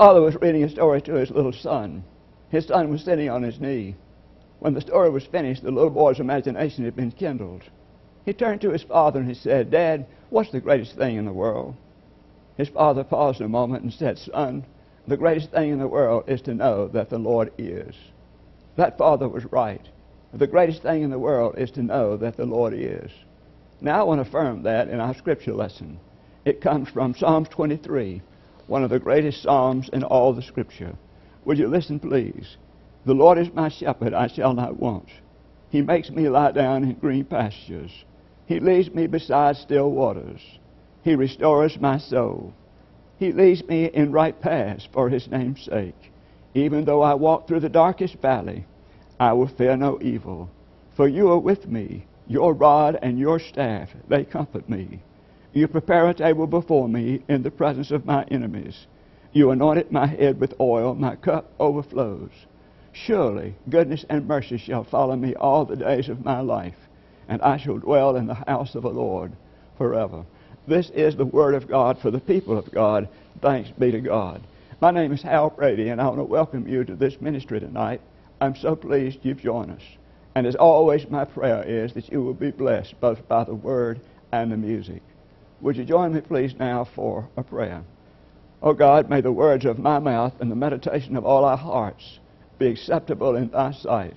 father was reading a story to his little son. His son was sitting on his knee. When the story was finished, the little boy's imagination had been kindled. He turned to his father and he said, Dad, what's the greatest thing in the world? His father paused a moment and said, Son, the greatest thing in the world is to know that the Lord is. That father was right. The greatest thing in the world is to know that the Lord is. Now I want to affirm that in our scripture lesson. It comes from Psalms 23, one of the greatest psalms in all the scripture. Would you listen, please? The Lord is my shepherd, I shall not want. He makes me lie down in green pastures. He leads me beside still waters. He restores my soul. He leads me in right paths for his name's sake. Even though I walk through the darkest valley, I will fear no evil. For you are with me. Your rod and your staff, they comfort me. You prepare a table before me in the presence of my enemies. You anointed my head with oil, my cup overflows. Surely goodness and mercy shall follow me all the days of my life, and I shall dwell in the house of the Lord forever. This is the word of God for the people of God. Thanks be to God. My name is Hal Brady, and I want to welcome you to this ministry tonight. I'm so pleased you've joined us. And as always, my prayer is that you will be blessed both by the word and the music. Would you join me, please, now for a prayer? O God, may the words of my mouth and the meditation of all our hearts be acceptable in thy sight.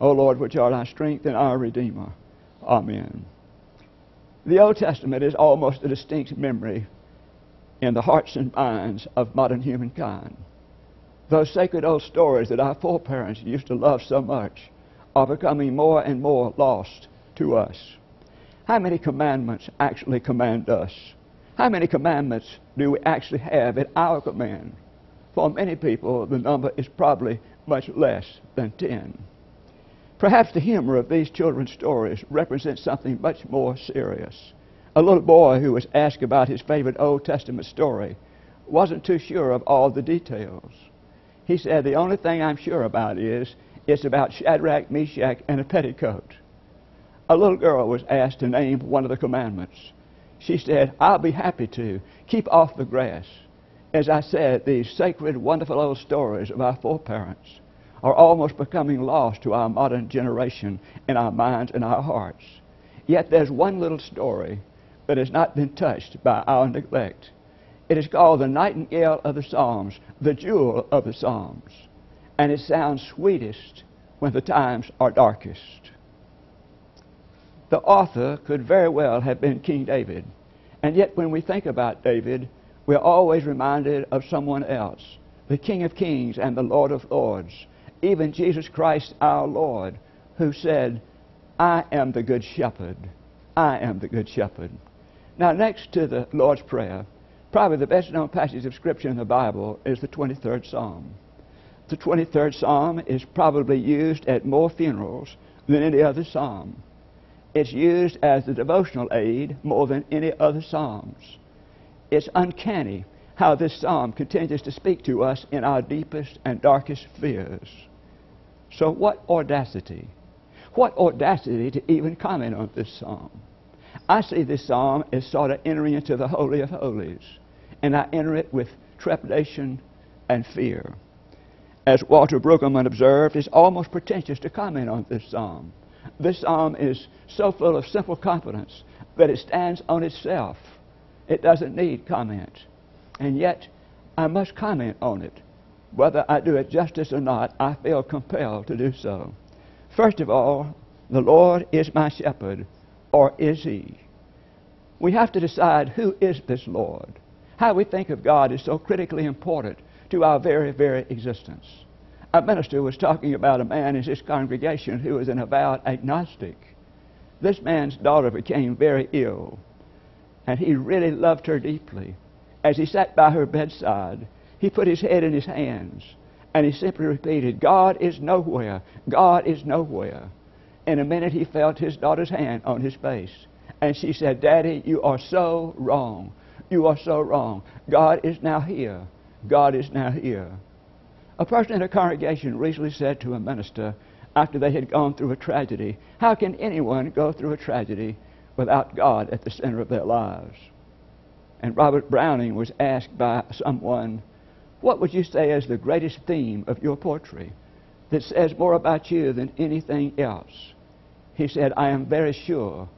O Lord, which art our strength and our Redeemer. Amen. The Old Testament is almost a distinct memory in the hearts and minds of modern humankind. Those sacred old stories that our foreparents used to love so much are becoming more and more lost to us. How many commandments actually command us? How many commandments do we actually have at our command? For many people, the number is probably much less than 10. Perhaps the humor of these children's stories represents something much more serious. A little boy who was asked about his favorite Old Testament story wasn't too sure of all the details. He said, The only thing I'm sure about is it's about Shadrach, Meshach, and a petticoat. A little girl was asked to name one of the commandments. She said, I'll be happy to. Keep off the grass. As I said, these sacred, wonderful old stories of our foreparents are almost becoming lost to our modern generation in our minds and our hearts. Yet there's one little story that has not been touched by our neglect. It is called the Nightingale of the Psalms, the jewel of the Psalms. And it sounds sweetest when the times are darkest. The author could very well have been King David. And yet, when we think about David, we're always reminded of someone else the King of Kings and the Lord of Lords, even Jesus Christ our Lord, who said, I am the Good Shepherd. I am the Good Shepherd. Now, next to the Lord's Prayer, probably the best known passage of Scripture in the Bible is the 23rd Psalm. The 23rd Psalm is probably used at more funerals than any other psalm. It's used as a devotional aid more than any other psalms. It's uncanny how this psalm continues to speak to us in our deepest and darkest fears. So, what audacity? What audacity to even comment on this psalm? I see this psalm as sort of entering into the Holy of Holies, and I enter it with trepidation, and fear. As Walter Brueggemann observed, it's almost pretentious to comment on this psalm. This psalm is so full of simple confidence that it stands on itself. It doesn't need comment. And yet, I must comment on it. Whether I do it justice or not, I feel compelled to do so. First of all, the Lord is my shepherd, or is he? We have to decide who is this Lord. How we think of God is so critically important to our very, very existence. A minister was talking about a man in his congregation who was an avowed agnostic. This man's daughter became very ill, and he really loved her deeply. As he sat by her bedside, he put his head in his hands, and he simply repeated, God is nowhere, God is nowhere. In a minute, he felt his daughter's hand on his face, and she said, Daddy, you are so wrong. You are so wrong. God is now here. God is now here. A person in a congregation recently said to a minister after they had gone through a tragedy, How can anyone go through a tragedy without God at the center of their lives? And Robert Browning was asked by someone, What would you say is the greatest theme of your poetry that says more about you than anything else? He said, I am very sure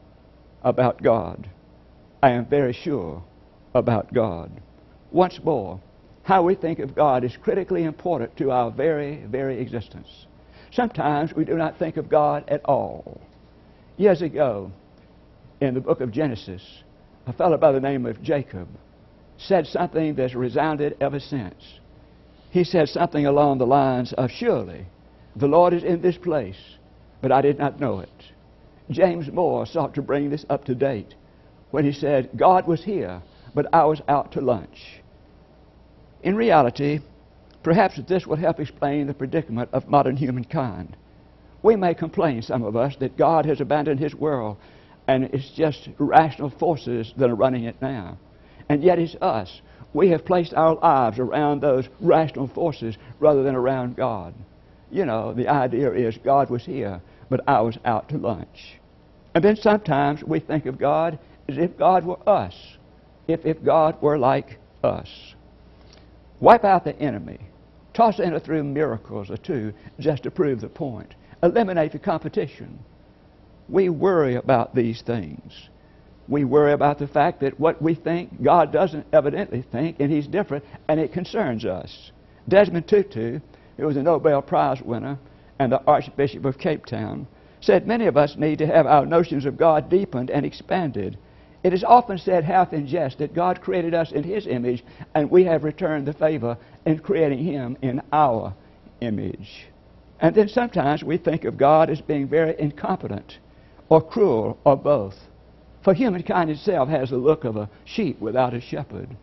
about God. I am very sure about God. Once more, how we think of God is critically important to our very, very existence. Sometimes we do not think of God at all. Years ago, in the book of Genesis, a fellow by the name of Jacob said something that's resounded ever since. He said something along the lines of, Surely the Lord is in this place, but I did not know it. James Moore sought to bring this up to date when he said, God was here, but I was out to lunch. In reality, perhaps this will help explain the predicament of modern humankind. We may complain, some of us, that God has abandoned his world and it's just rational forces that are running it now. And yet it's us. We have placed our lives around those rational forces rather than around God. You know, the idea is God was here, but I was out to lunch. And then sometimes we think of God as if God were us, if, if God were like us. Wipe out the enemy. Toss in or through miracles or two just to prove the point. Eliminate the competition. We worry about these things. We worry about the fact that what we think, God doesn't evidently think, and He's different, and it concerns us. Desmond Tutu, who was a Nobel Prize winner and the Archbishop of Cape Town, said many of us need to have our notions of God deepened and expanded it is often said, half in jest, that God created us in His image and we have returned the favor in creating Him in our image. And then sometimes we think of God as being very incompetent or cruel or both. For humankind itself has the look of a sheep without a shepherd.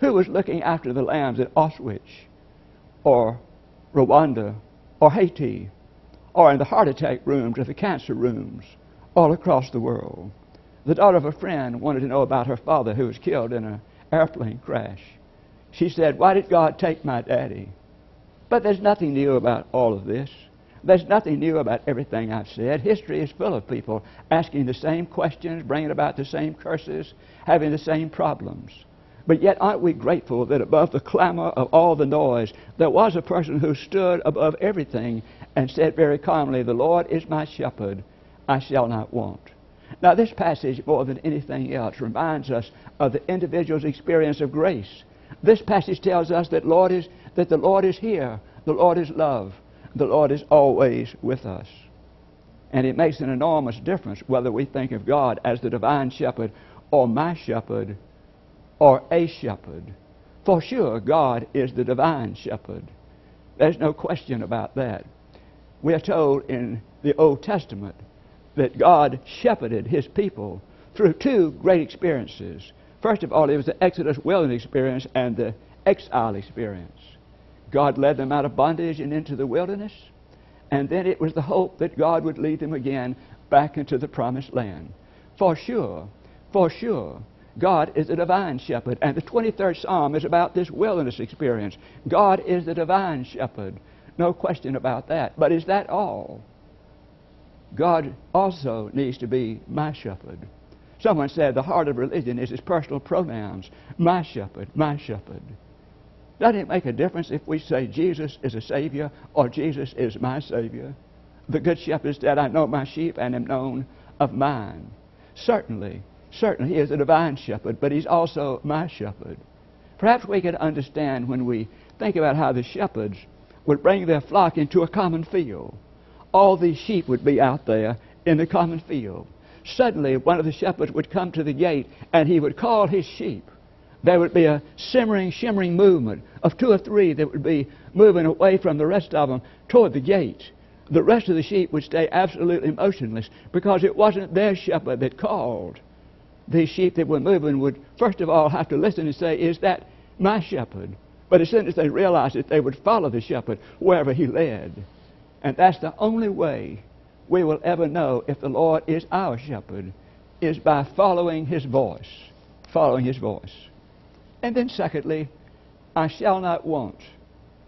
Who was looking after the lambs at Auschwitz or Rwanda or Haiti or in the heart attack rooms or the cancer rooms all across the world? The daughter of a friend wanted to know about her father who was killed in an airplane crash. She said, Why did God take my daddy? But there's nothing new about all of this. There's nothing new about everything I've said. History is full of people asking the same questions, bringing about the same curses, having the same problems. But yet, aren't we grateful that above the clamor of all the noise, there was a person who stood above everything and said very calmly, The Lord is my shepherd, I shall not want. Now, this passage, more than anything else, reminds us of the individual's experience of grace. This passage tells us that, Lord is, that the Lord is here, the Lord is love, the Lord is always with us. And it makes an enormous difference whether we think of God as the divine shepherd or my shepherd or a shepherd. For sure, God is the divine shepherd. There's no question about that. We are told in the Old Testament that God shepherded his people through two great experiences. First of all, it was the Exodus wilderness experience and the exile experience. God led them out of bondage and into the wilderness, and then it was the hope that God would lead them again back into the promised land. For sure, for sure, God is the divine shepherd. And the 23rd Psalm is about this wilderness experience. God is the divine shepherd. No question about that. But is that all? God also needs to be my shepherd. Someone said the heart of religion is his personal pronouns my shepherd, my shepherd. Doesn't it make a difference if we say Jesus is a Savior or Jesus is my Savior? The Good Shepherd said, I know my sheep and am known of mine. Certainly, certainly he is a divine shepherd, but he's also my shepherd. Perhaps we could understand when we think about how the shepherds would bring their flock into a common field. All these sheep would be out there in the common field. Suddenly, one of the shepherds would come to the gate and he would call his sheep there would be a simmering, shimmering movement of two or three that would be moving away from the rest of them toward the gate. The rest of the sheep would stay absolutely motionless because it wasn't their shepherd that called. These sheep that were moving would first of all have to listen and say, Is that my shepherd? But as soon as they realized it, they would follow the shepherd wherever he led. And that's the only way we will ever know if the Lord is our shepherd, is by following his voice. Following his voice. And then, secondly, I shall not want.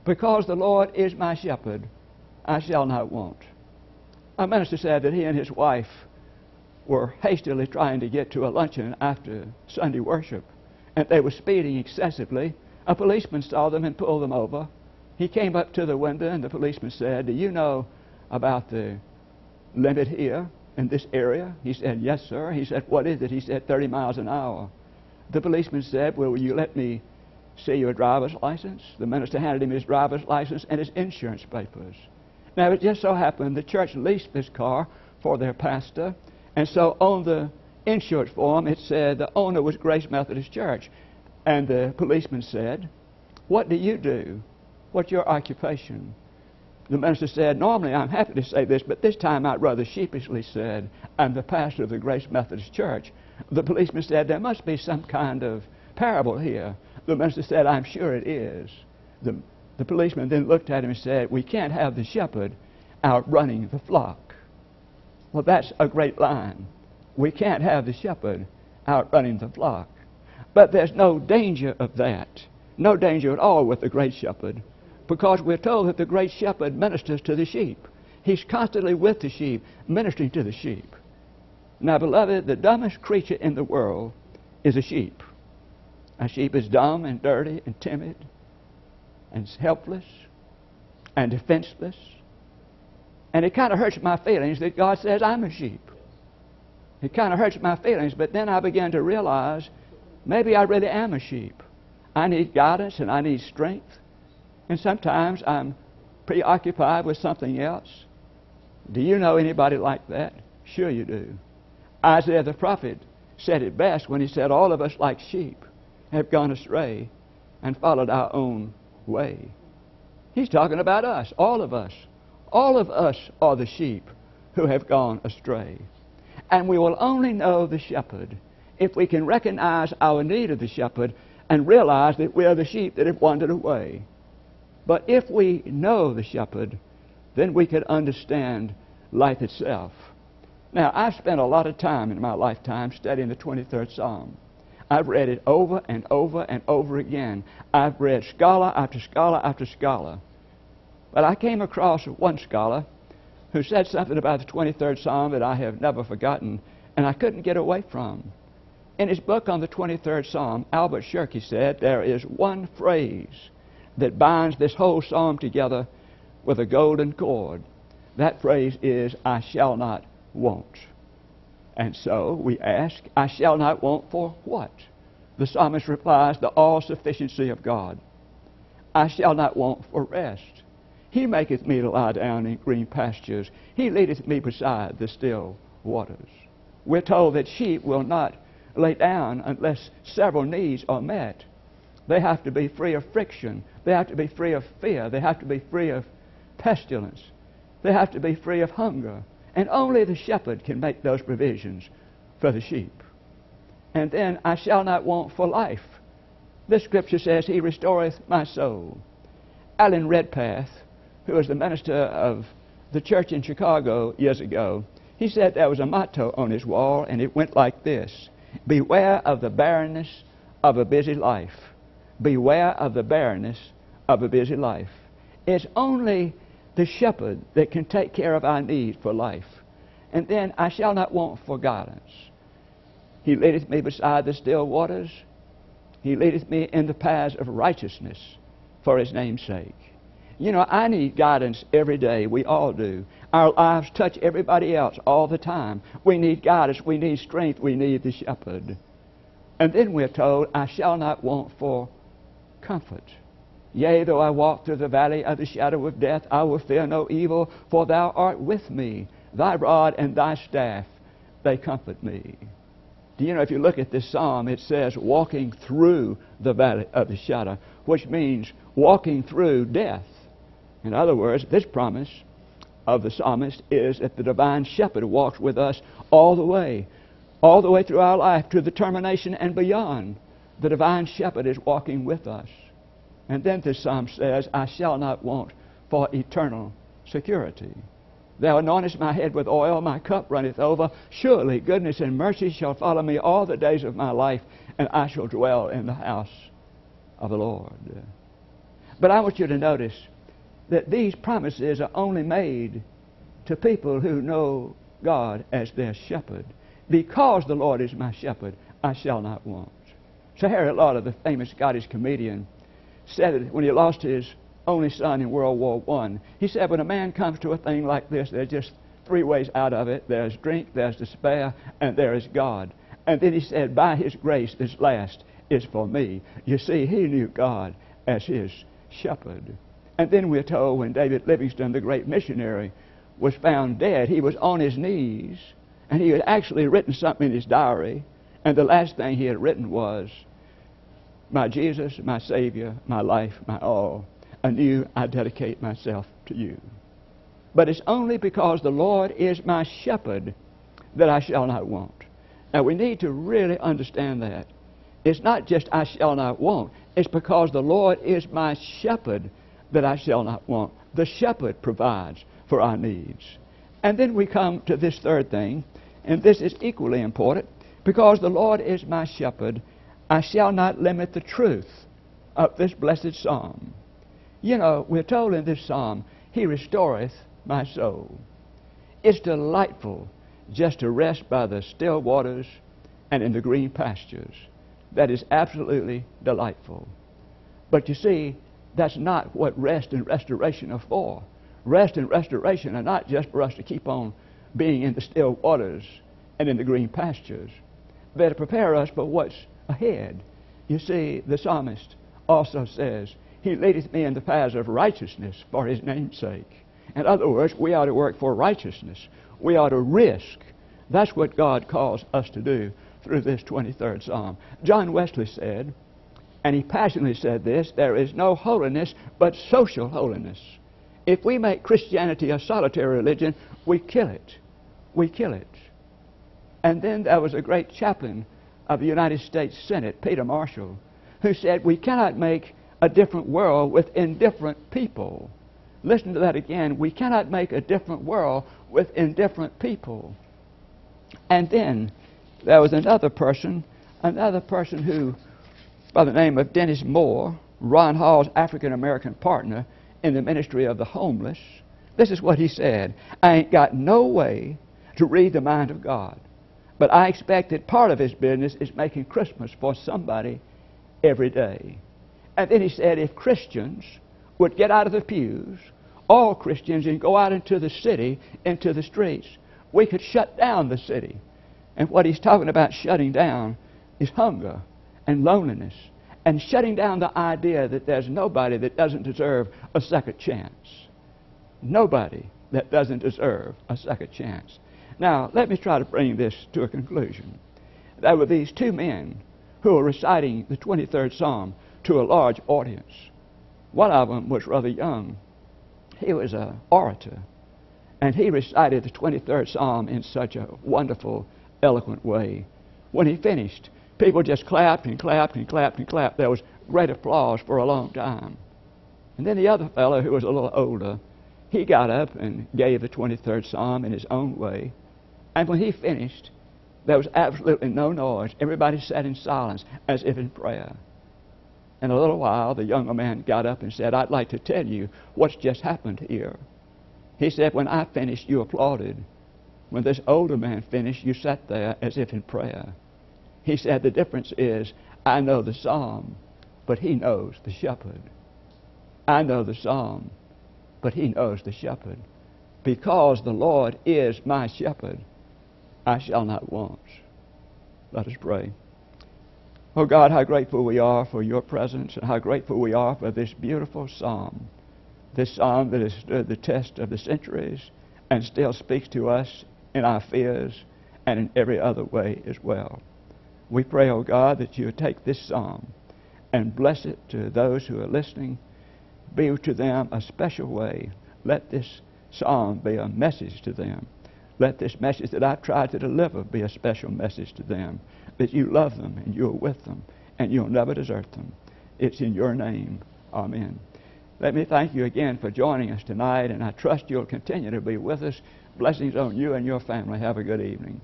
Because the Lord is my shepherd, I shall not want. A minister said that he and his wife were hastily trying to get to a luncheon after Sunday worship, and they were speeding excessively. A policeman saw them and pulled them over. He came up to the window, and the policeman said, Do you know about the limit here in this area? He said, Yes, sir. He said, What is it? He said, 30 miles an hour. The policeman said, will you let me see your driver's license? The minister handed him his driver's license and his insurance papers. Now, it just so happened the church leased this car for their pastor, and so on the insurance form it said the owner was Grace Methodist Church. And the policeman said, What do you do? What's your occupation? The minister said, Normally I'm happy to say this, but this time I'd rather sheepishly said, I'm the pastor of the Grace Methodist Church. The policeman said, There must be some kind of parable here. The minister said, I'm sure it is. The, the policeman then looked at him and said, We can't have the shepherd outrunning the flock. Well, that's a great line. We can't have the shepherd outrunning the flock. But there's no danger of that. No danger at all with the great shepherd because we're told that the great shepherd ministers to the sheep. He's constantly with the sheep, ministering to the sheep. Now, beloved, the dumbest creature in the world is a sheep. A sheep is dumb and dirty and timid and helpless and defenseless. And it kind of hurts my feelings that God says I'm a sheep. It kind of hurts my feelings, but then I began to realize maybe I really am a sheep. I need guidance and I need strength. And sometimes I'm preoccupied with something else. Do you know anybody like that? Sure you do. Isaiah the prophet said it best when he said, All of us, like sheep, have gone astray and followed our own way. He's talking about us, all of us. All of us are the sheep who have gone astray. And we will only know the shepherd if we can recognize our need of the shepherd and realize that we are the sheep that have wandered away. But if we know the shepherd, then we can understand life itself. Now, I've spent a lot of time in my lifetime studying the 23rd Psalm. I've read it over and over and over again. I've read scholar after scholar after scholar. But I came across one scholar who said something about the 23rd Psalm that I have never forgotten and I couldn't get away from. In his book on the 23rd Psalm, Albert Shirky said there is one phrase that binds this whole psalm together with a golden cord. That phrase is, I shall not want. And so we ask, I shall not want for what? The psalmist replies, the all sufficiency of God. I shall not want for rest. He maketh me to lie down in green pastures. He leadeth me beside the still waters. We're told that sheep will not lay down unless several needs are met. They have to be free of friction. They have to be free of fear. They have to be free of pestilence. They have to be free of hunger. And only the shepherd can make those provisions for the sheep. And then I shall not want for life. This scripture says, He restoreth my soul. Alan Redpath, who was the minister of the church in Chicago years ago, he said there was a motto on his wall, and it went like this Beware of the barrenness of a busy life beware of the barrenness of a busy life. It's only the shepherd that can take care of our need for life. And then I shall not want for guidance. He leadeth me beside the still waters. He leadeth me in the paths of righteousness for his name's sake. You know, I need guidance every day. We all do. Our lives touch everybody else all the time. We need guidance. We need strength. We need the shepherd. And then we're told, I shall not want for comfort. Yea, though I walk through the valley of the shadow of death, I will fear no evil, for thou art with me. Thy rod and thy staff, they comfort me. Do you know, if you look at this psalm, it says walking through the valley of the shadow, which means walking through death. In other words, this promise of the psalmist is that the divine shepherd walks with us all the way, all the way through our life to the termination and beyond. The divine shepherd is walking with us. And then this psalm says, I shall not want for eternal security. Thou anointest my head with oil, my cup runneth over. Surely goodness and mercy shall follow me all the days of my life, and I shall dwell in the house of the Lord. But I want you to notice that these promises are only made to people who know God as their shepherd. Because the Lord is my shepherd, I shall not want. Sir Harry Lauder, the famous Scottish comedian, said it when he lost his only son in World War I. He said, when a man comes to a thing like this, there's just three ways out of it there's drink, there's despair, and there is God. And then he said, by his grace, this last is for me. You see, he knew God as his shepherd. And then we're told when David Livingstone, the great missionary, was found dead, he was on his knees, and he had actually written something in his diary, and the last thing he had written was, My Jesus, my Savior, my life, my all, anew I dedicate myself to you. But it's only because the Lord is my shepherd that I shall not want. Now we need to really understand that. It's not just I shall not want, it's because the Lord is my shepherd that I shall not want. The shepherd provides for our needs. And then we come to this third thing, and this is equally important because the Lord is my shepherd, I shall not limit the truth of this blessed psalm. You know, we're told in this psalm, He restoreth my soul. It's delightful just to rest by the still waters and in the green pastures. That is absolutely delightful. But you see, that's not what rest and restoration are for. Rest and restoration are not just for us to keep on being in the still waters and in the green pastures. They're to prepare us for what's ahead. You see, the psalmist also says, He leadeth me in the paths of righteousness for His name's sake. In other words, we ought to work for righteousness. We ought to risk. That's what God calls us to do through this 23rd Psalm. John Wesley said, and he passionately said this there is no holiness but social holiness. If we make Christianity a solitary religion, we kill it. We kill it. And then there was a great chaplain of the United States Senate, Peter Marshall, who said, We cannot make a different world with indifferent people. Listen to that again. We cannot make a different world with indifferent people. And then there was another person, another person who by the name of Denver Moore, Ron Hall's African American partner in the ministry of the homeless. This is what he said I ain't got no way to read the mind of God, but I expect that part of his business is making Christmas for somebody every day. And then he said if Christians would get out of the pews, all Christians, and go out into the city, into the streets, we could shut down the city. And what he's talking about shutting down is hunger and loneliness and shutting down the idea that there's nobody that doesn't deserve a second chance. Nobody that doesn't deserve a second chance. Now, let me try to bring this to a conclusion. There were these two men who were reciting the 23rd Psalm to a large audience. One of them was rather young. He was an orator, and he recited the 23rd Psalm in such a wonderful, eloquent way. When he finished, People just clapped and clapped and clapped and clapped. There was great applause for a long time. And then the other fellow, who was a little older, he got up and gave the 23rd Psalm in his own way. And when he finished, there was absolutely no noise. Everybody sat in silence as if in prayer. In a little while, the younger man got up and said, I'd like to tell you what's just happened here. He said, When I finished, you applauded. When this older man finished, you sat there as if in prayer. He said the difference is I know the psalm, but he knows the shepherd. I know the psalm, but he knows the shepherd. Because the Lord is my shepherd, I shall not want. Let us pray. Oh God, how grateful we are for your presence and how grateful we are for this beautiful psalm. This psalm that has stood the test of the centuries and still speaks to us in our fears and in every other way as well. We pray, oh God, that you take this psalm and bless it to those who are listening. Be to them a special way. Let this psalm be a message to them. Let this message that I've tried to deliver be a special message to them that you love them and you're with them and you'll never desert them. It's in your name. Amen. Let me thank you again for joining us tonight, and I trust you'll continue to be with us. Blessings on you and your family. Have a good evening.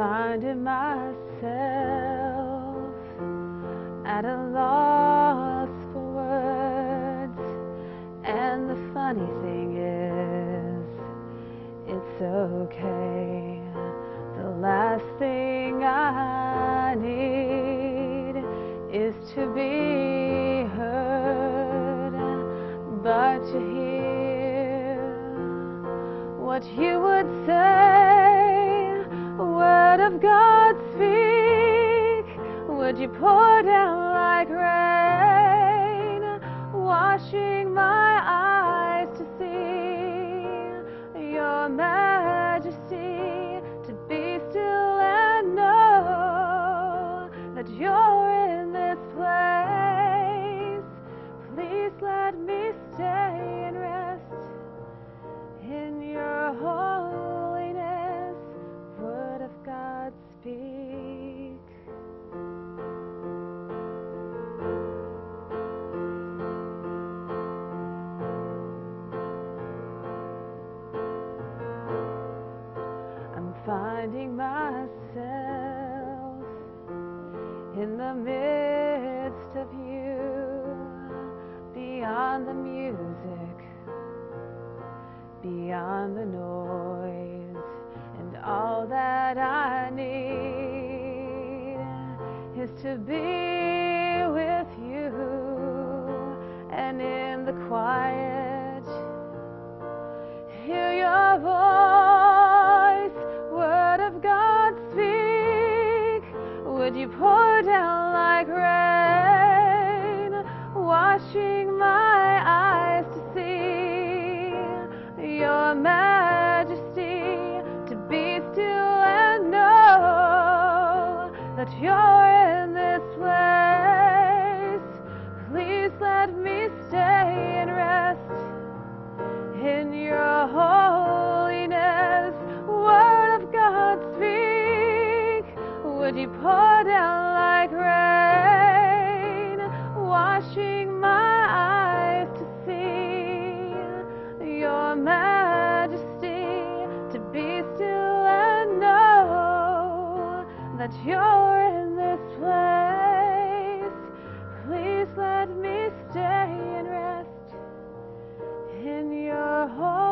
Finding myself at a loss for words. And the funny thing is, it's okay. The last thing I need is to be heard, but to hear what you would say. You pour down in this place. Please let me stay and rest in your holiness,